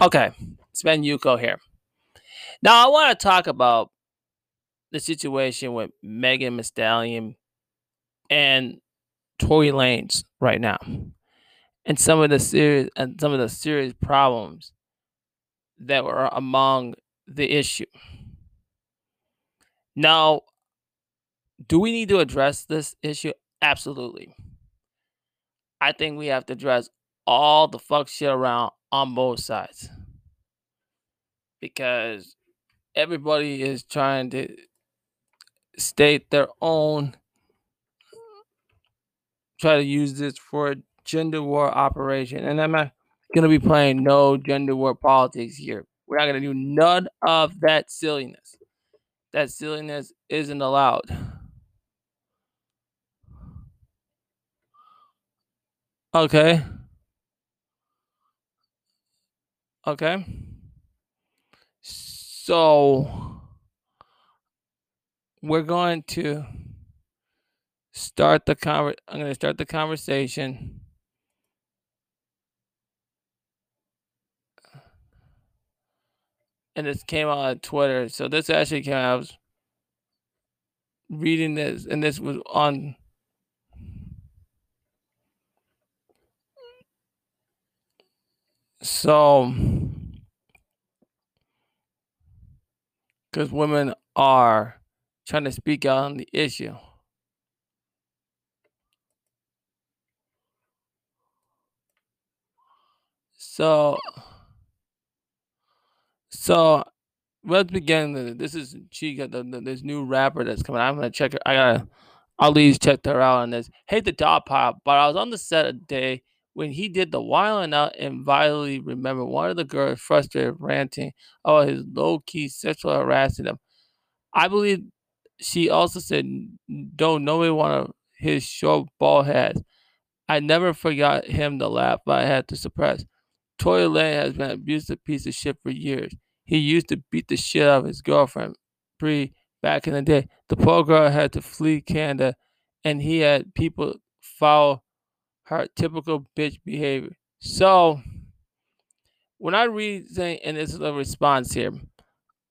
Okay, Sven Yuko here. Now I want to talk about the situation with Megan Thee Stallion and Tory Lanez right now, and some of the serious and some of the serious problems that were among the issue. Now, do we need to address this issue? Absolutely. I think we have to address all the fuck shit around on both sides. Because everybody is trying to state their own try to use this for a gender war operation. And i'm not going to be playing no gender war politics here. We're not going to do none of that silliness. That silliness isn't allowed. Okay okay so we're going to start the conver- I'm going to start the conversation. And this came out on Twitter. So this actually came out. I was reading this, and this was on. So because women are trying to speak out on the issue. So, so let's begin. This is Chika, the, the, this new rapper that's coming. I'm gonna check her. I gotta, I'll at least check her out on this. Hate the dot pop, but I was on the set a day when he did the wilding out and vividly remember one of the girls frustrated ranting about his low key sexual harassing them. I believe she also said, Don't nobody want his short bald head. I never forgot him to laugh, but I had to suppress. Tory Lane has been an abusive piece of shit for years. He used to beat the shit out of his girlfriend, Bree, back in the day. The poor girl had to flee Canada, and he had people follow her typical bitch behavior. So, when I read saying, and this is a response here,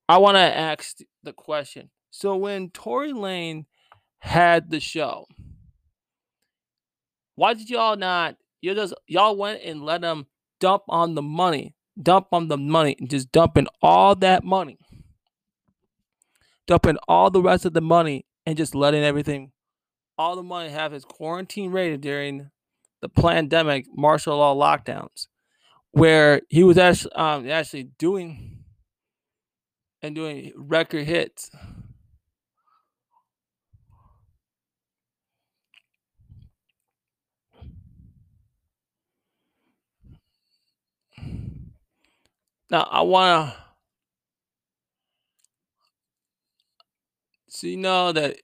I want to ask the question. So, when Tory Lane had the show, why did y'all not? You just y'all went and let them dump on the money, dump on the money, and just dumping all that money, dumping all the rest of the money, and just letting everything, all the money have his quarantine rated during the pandemic martial law lockdowns, where he was actually um, actually doing and doing record hits. Now I want to so you know that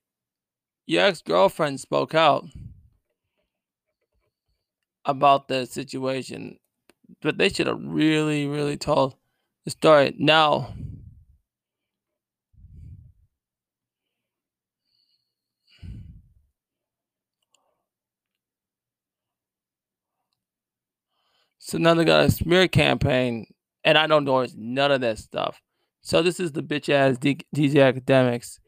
your ex girlfriend spoke out about the situation, but they should have really, really told the story. Now, so now they got a smear campaign, and I don't know none of that stuff. So this is the bitch ass DJ Akademiks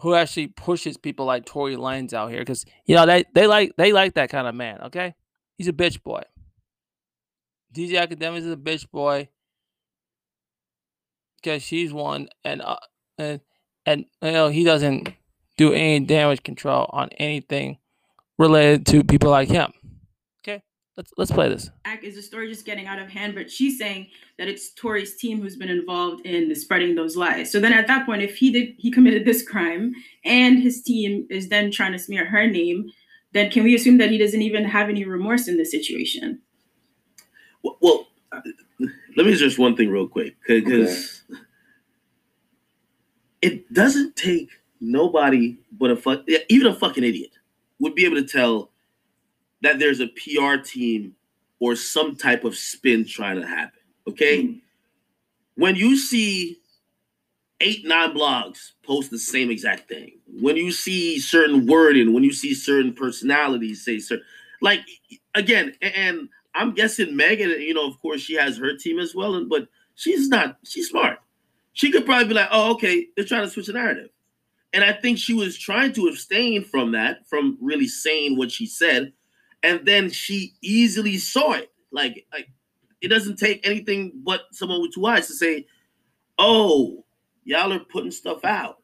who actually pushes people like Tory Lanez out here because you know they they like they like that kind of man. Okay, he's a bitch boy. DJ Akademiks is a bitch boy because she's one, and uh, and and you know he doesn't do any damage control on anything related to people like him. Let's let's play this. Is the story just getting out of hand? But she's saying that it's Tory's team who's been involved in spreading those lies. So then at that point, if he did he committed this crime and his team is then trying to smear her name, then can we assume that he doesn't even have any remorse in this situation? Well, well let me just one thing real quick because okay. it doesn't take nobody but a fuck even a fucking idiot would be able to tell that there's a PR team or some type of spin trying to happen. Okay. Mm-hmm. When you see eight, nine blogs post the same exact thing, when you see certain wording, when you see certain personalities say certain, like, again, and I'm guessing Megan, you know, of course, she has her team as well, but she's not, she's smart. She could probably be like, oh, okay, they're trying to switch the narrative. And I think she was trying to abstain from that, from really saying what she said. And then she easily saw it. Like, like it doesn't take anything but someone with two eyes to say, oh, y'all are putting stuff out.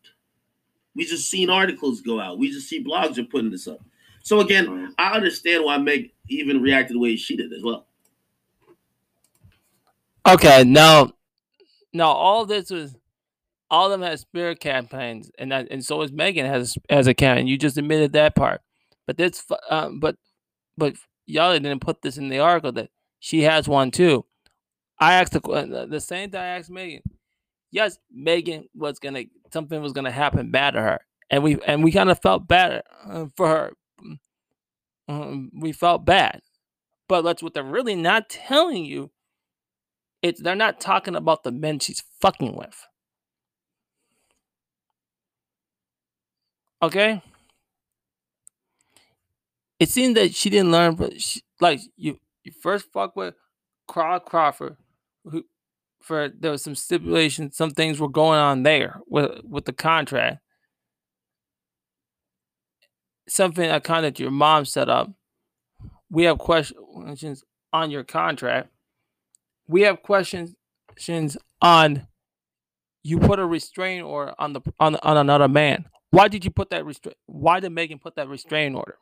We just seen articles go out. We just see blogs are putting this up. So again, I understand why Meg even reacted the way she did as well. Okay, now, now all this was, all of them had spirit campaigns, and that, and so is Megan has has a campaign. You just admitted that part, but this, um, but, but y'all didn't put this in the article that she has one too. I asked the the same thing I asked Megan. Yes, Megan was gonna something was gonna happen bad to her, and we and we kind of felt bad uh, for her um, we felt bad. But that's what they're really not telling you. It's they're not talking about the men she's fucking with. Okay? It seems that she didn't learn, but she, like you, you first fuck with Carl Crawford, who for there was some stipulations, some things were going on there with with the contract, something a kind that your mom set up. We have questions on your contract. We have questions on you put a restraint order on the on on another man. Why did you put that restraint? Why did Megan put that restraint order?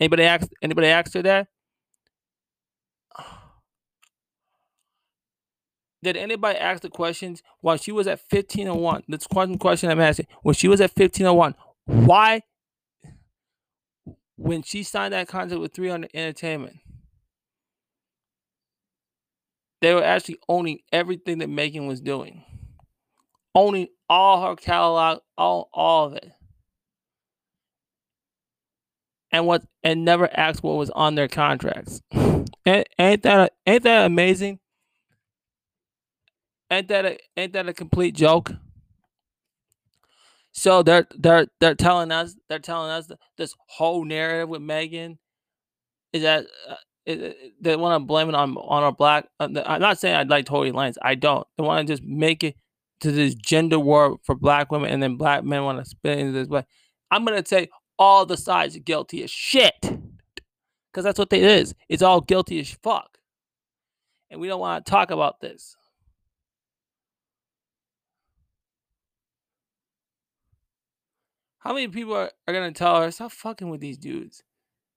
Anybody ask anybody asked her that? Did anybody ask the questions while she was at 15 and 1? This one question I'm asking. When she was at 15 and 1, why when she signed that contract with 300 Entertainment, they were actually owning everything that Megan was doing, owning all her catalog, all all of it, and what and never asked what was on their contracts. ain't that ain't that amazing? Ain't that a, ain't that a complete joke? So they're they're they're telling us they're telling us this whole narrative with Megan is that uh, they want to blame it on on our black. Uh, I'm not saying I'd like Tory Lanez. I don't. They want to just make it to this gender war for black women, and then black men want to spin this way. I'm gonna say all the sides are guilty as shit, because that's what it is. It's all guilty as fuck, and we don't want to talk about this. How many people are, are gonna tell her stop fucking with these dudes?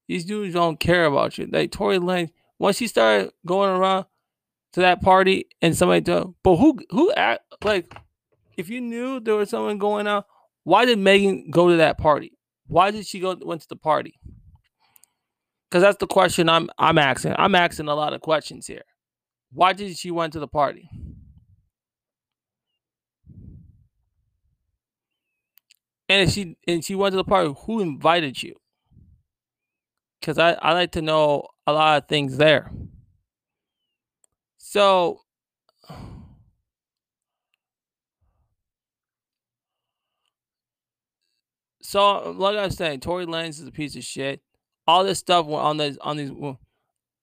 These dudes don't care about you. Like Tory Lane, once she started going around to that party and somebody told, but who who act like if you knew there was someone going out, why did Megan go to that party? Why did she go went to the party? Because that's the question I'm I'm asking. I'm asking a lot of questions here. Why did she went to the party? And she and she went to the party. Who invited you? Because I, I like to know a lot of things there. So so like I was saying, Tory Lanez is a piece of shit. All this stuff on these on these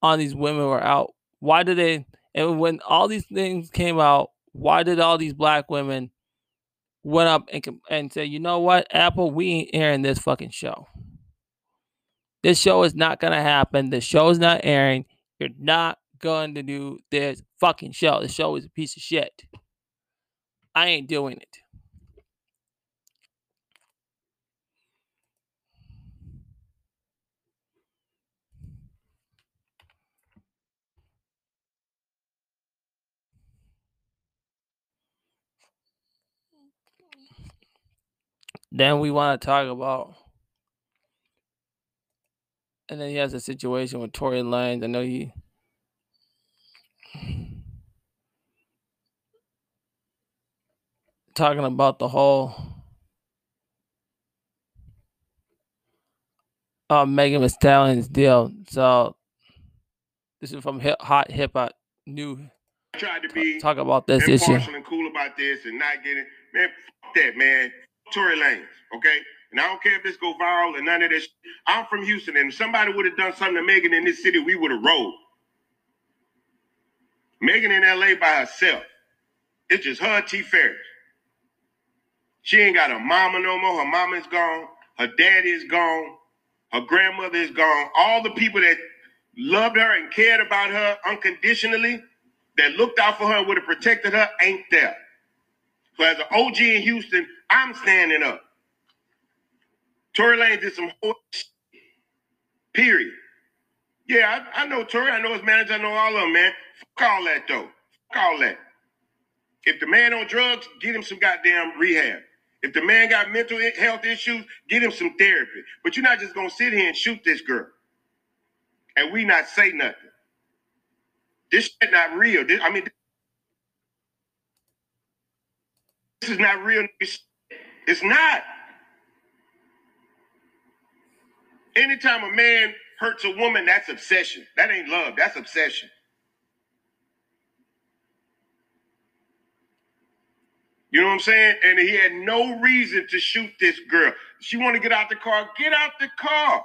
on these women were out. Why did they? And when all these things came out, why did all these black women went up and and said, you know what, Apple, we ain't airing this fucking show. This show is not gonna happen. The show is not airing. You're not going to do this fucking show. The show is a piece of shit. I ain't doing it. Then we want to talk about, and then he has a situation with Tory Lanez. I know he. Talking about the whole uh, Megan Thee Stallion's deal. So this is from hip, Hot Hip Hop New. Tried to be talk about this issue. and cool about this and not getting man. that man. Tory Lanez, okay? And I don't care if this go viral and none of this. I'm from Houston, and if somebody would have done something to Megan in this city, we would have rolled. Megan in LA by herself. It's just her T Ferris. She ain't got a mama no more. Her mama's gone. Her daddy is gone. Her grandmother is gone. All the people that loved her and cared about her unconditionally, that looked out for her and would have protected her, ain't there. So as an OG in Houston, I'm standing up. Tory Lane did some whole shit. Period. Yeah, I, I know Tory. I know his manager. I know all of them, man. Fuck all that, though. Fuck all that. If the man on drugs, get him some goddamn rehab. If the man got mental health issues, get him some therapy. But you're not just gonna sit here and shoot this girl, and we not say nothing. This shit not real. This, I mean, this is not real. It's not. Anytime a man hurts a woman, that's obsession. That ain't love. That's obsession. You know what I'm saying? And he had no reason to shoot this girl. She want to get out the car. Get out the car.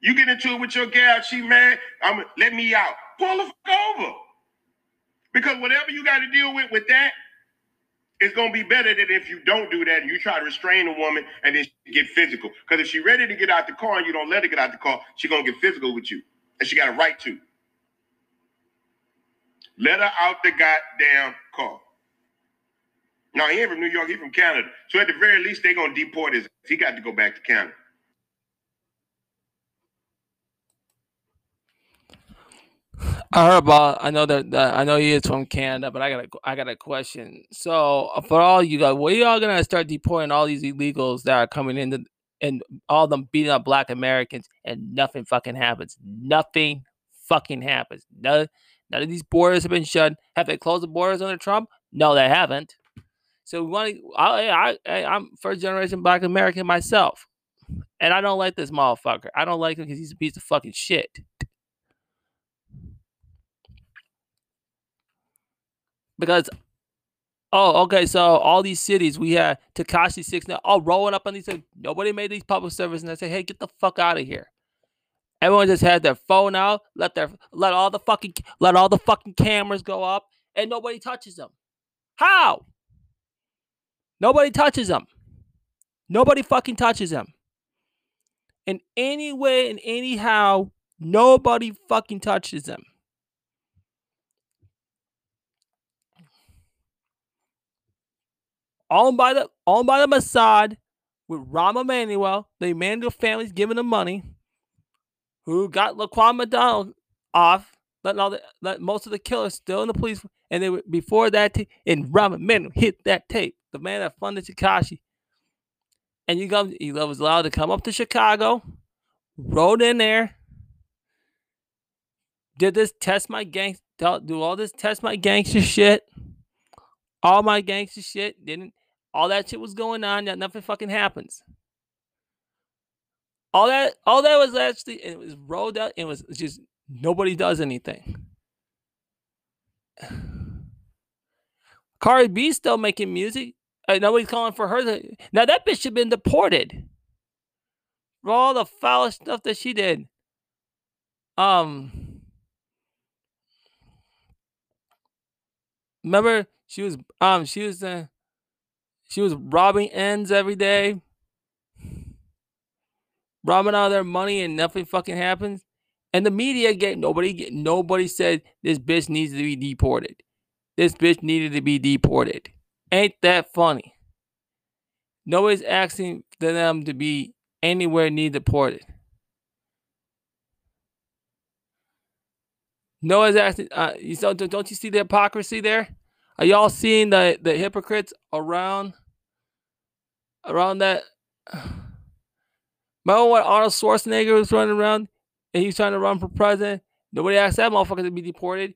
You get into it with your gal. She mad. I'm let me out. Pull the fuck over. Because whatever you got to deal with with that, it's gonna be better than if you don't do that and you try to restrain a woman and then get physical. Because if she's ready to get out the car and you don't let her get out the car, she's gonna get physical with you, and she got a right to. Let her out the goddamn car. Now he ain't from New York. He from Canada. So at the very least, they're gonna deport his. He got to go back to Canada. I heard about. I know that, that I know he is from Canada, but I got a I got a question. So uh, for all you guys, what are y'all gonna start deporting all these illegals that are coming in and all them beating up Black Americans and nothing fucking happens. Nothing fucking happens. None, none of these borders have been shut. Have they closed the borders under Trump? No, they haven't. So we want to. I, I, I'm first generation Black American myself, and I don't like this motherfucker. I don't like him because he's a piece of fucking shit. Because, oh, okay, so all these cities we had Tekashi Six now all oh, rolling up on these. Nobody made these public service, and I say, hey, get the fuck out of here. Everyone just had their phone out, let their let all the fucking let all the fucking cameras go up, and nobody touches them. How? Nobody touches them. Nobody fucking touches them. In any way and anyhow, nobody fucking touches them. Owned by the owned by the Mossad, with Rahm Emanuel, the Emanuel family's giving them money, who got Laquan McDonald off, letting all the let most of the killers still in the police, and they were before that, t- and Rahm Emanuel hit that tape the man that funded Tekashi. And you come, he was allowed to come up to Chicago, rode in there, did this test my gang, do all this test my gangster shit, all my gangster shit. Didn't all that shit was going on? That nothing fucking happens. All that, all that was actually it was rolled out. It was just nobody does anything. Cardi B still making music. Uh, nobody's calling for her. To, now that bitch should been deported for all the foul stuff that she did. Um, remember she was um she was uh, she was robbing ends every day, robbing all their money, and nothing fucking happens. And the media get nobody nobody said this bitch needs to be deported. This bitch needed to be deported. Ain't that funny? Nobody's asking them to be anywhere near deported. Nobody's asking. Uh, you so don't you see the hypocrisy there? Are y'all seeing the the hypocrites around around that? Remember when Arnold Schwarzenegger was running around and he was trying to run for president? Nobody asked that motherfucker to be deported.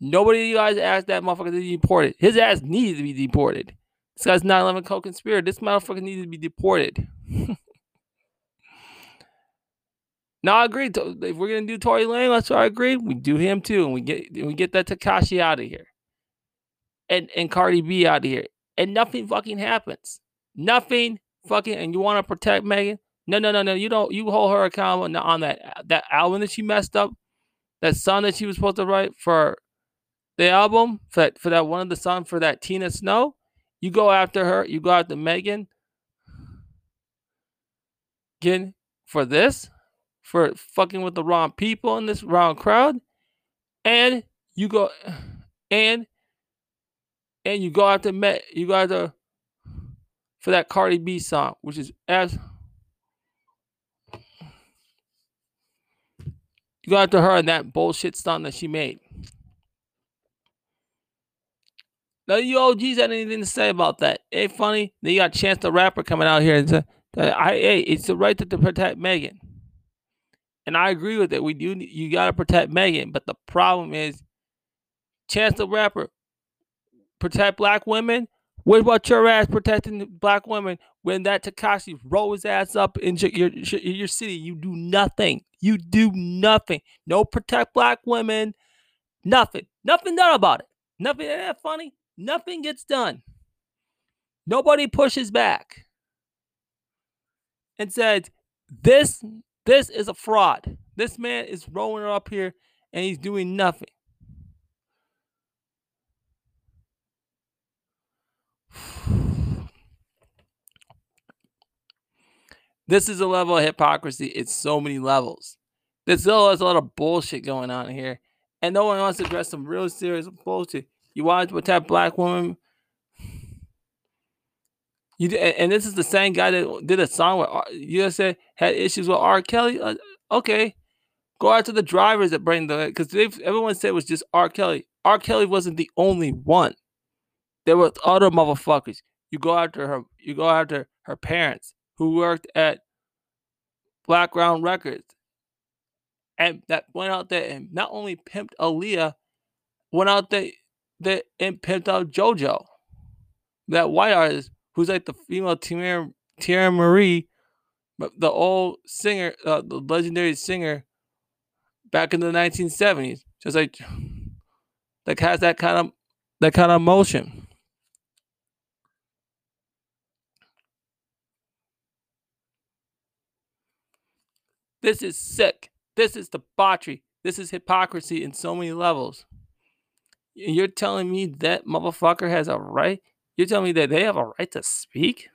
Nobody of you guys asked that motherfucker to be deported. His ass needed to be deported. This guy's 9 11 co conspirator. This motherfucker needed to be deported. no, I agree. If we're gonna do Tory Lane, I agree. We do him too, and we get we get that Tekashi out of here. And and Cardi B out here. And nothing fucking happens. Nothing fucking and you want to protect Megan? No, no, no, no. You don't you hold her accountable on that that album that she messed up, that song that she was supposed to write for the album for that, for that one of the song for that Tina Snow. You go after her. You go after Megan. Again, for this, for fucking with the wrong people in this wrong crowd, and you go, and and you go after Met. You go after for that Cardi B song, which is as you go after her and that bullshit song that she made. No, you OGs had anything to say about that. Hey, funny. Then you got Chance the Rapper coming out here and say, I, hey, it's the right to, to protect Megan. And I agree with it. We do. You got to protect Megan. But the problem is, Chance the Rapper, protect black women. What about your ass protecting black women when that Tekashi rolls ass up in your, your, your city? You do nothing. You do nothing. No protect black women. Nothing. Nothing done about it. Nothing. Isn't that funny? Nothing gets done. Nobody pushes back and said, "This, this is a fraud. This man is rolling up here and he's doing nothing." This is a level of hypocrisy. It's so many levels. There's still has a lot of bullshit going on here, and no one wants to address some real serious bullshit. You want to protect black women. You and this is the same guy that did a song with you said had issues with R. Kelly. Uh, okay, go out to the drivers that bring the because everyone said it was just R. Kelly. R. Kelly wasn't the only one. There were other motherfuckers. You go after her. You go after her parents who worked at Blackground Records, and that went out there and not only pimped Aaliyah, went out there that and pimped out JoJo, that white artist who's like the female Teairra, Teairra Mari, the old singer, uh, the legendary singer back in the 1970s, just like that has that kind of that kind of emotion. This is sick. This is debauchery. This is hypocrisy in so many levels. You're telling me that motherfucker has a right? You're telling me that they have a right to speak?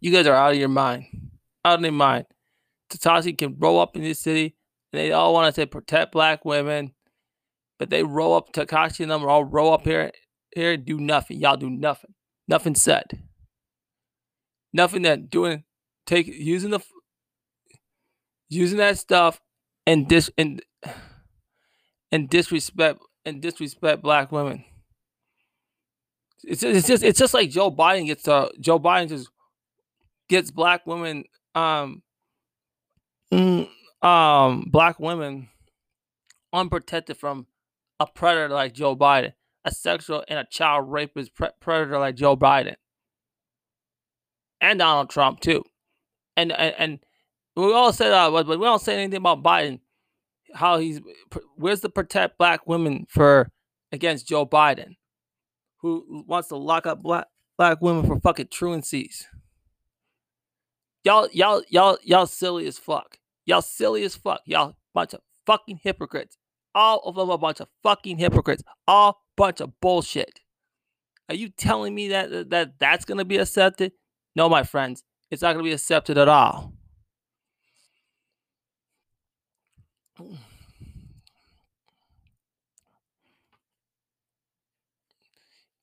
You guys are out of your mind. Out of your mind. Tekashi can roll up in this city and they all want to say protect black women, but they roll up Tekashi and them all roll up here here and do nothing. Y'all do nothing. Nothing said. Nothing that doing take using the using that stuff and dis and and disrespect and disrespect black women. It's it's just it's just like Joe Biden gets uh Joe Biden just gets black women um mm, um black women unprotected from a predator like Joe Biden, a sexual and a child rapist pre- predator like Joe Biden, and Donald Trump too, and and, and we all said uh, but we don't say anything about Biden. How he's where's the protect black women for against Joe Biden, who wants to lock up black black women for fucking truancies. Y'all, y'all, y'all, y'all silly as fuck. Y'all silly as fuck. Y'all bunch of fucking hypocrites. All of them a bunch of fucking hypocrites. All bunch of bullshit. Are you telling me that that that's gonna be accepted? No, my friends, it's not gonna be accepted at all.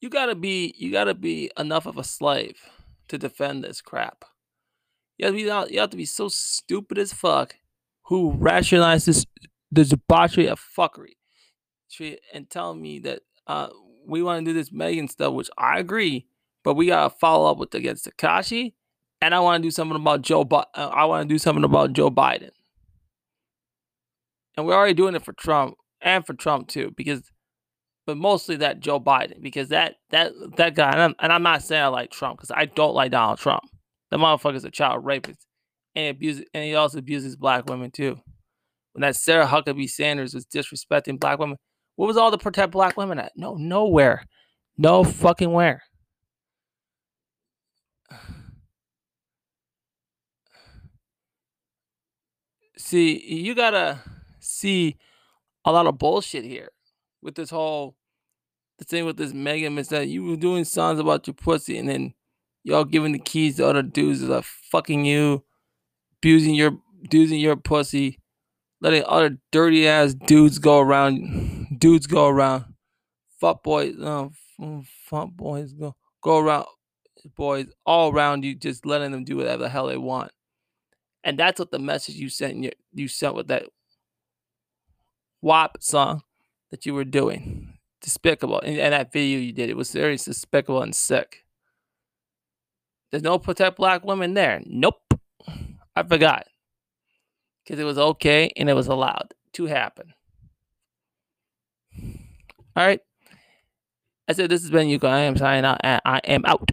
You gotta be you gotta be enough of a slave to defend this crap. You have to be you have to be so stupid as fuck who rationalizes the debauchery of fuckery and tell me that uh, we want to do this Megan stuff, which I agree, but we gotta follow up with against Tekashi, and I want to do something about Joe. Bi- uh, I want to do something about Joe Biden and we're already doing it for Trump and for Trump too, because, but mostly that Joe Biden, because that that that guy, and I'm, and I'm not saying I like Trump because I don't like Donald Trump. The motherfucker's a child rapist, and abuses, and he also abuses black women too. When that Sarah Huckabee Sanders was disrespecting black women, what was all the protect black women at? No, nowhere, no fucking where. see, you gotta see a lot of bullshit here with this whole the thing with this Megan is that you were doing songs about your pussy and then y'all giving the keys to other dudes that are fucking you, abusing your abusing your pussy, letting other dirty ass dudes go around, dudes go around, fuck boys, uh, fuck boys go go around, boys all around you, just letting them do whatever the hell they want. And that's what the message you sent you, you sent with that WAP song that you were doing. Despicable. And, and that video you did, it was very despicable and sick. There's no protect black women there. Nope. I forgot. Because it was okay and it was allowed to happen. All right. I said this has been you. Go I am signing out and I am out.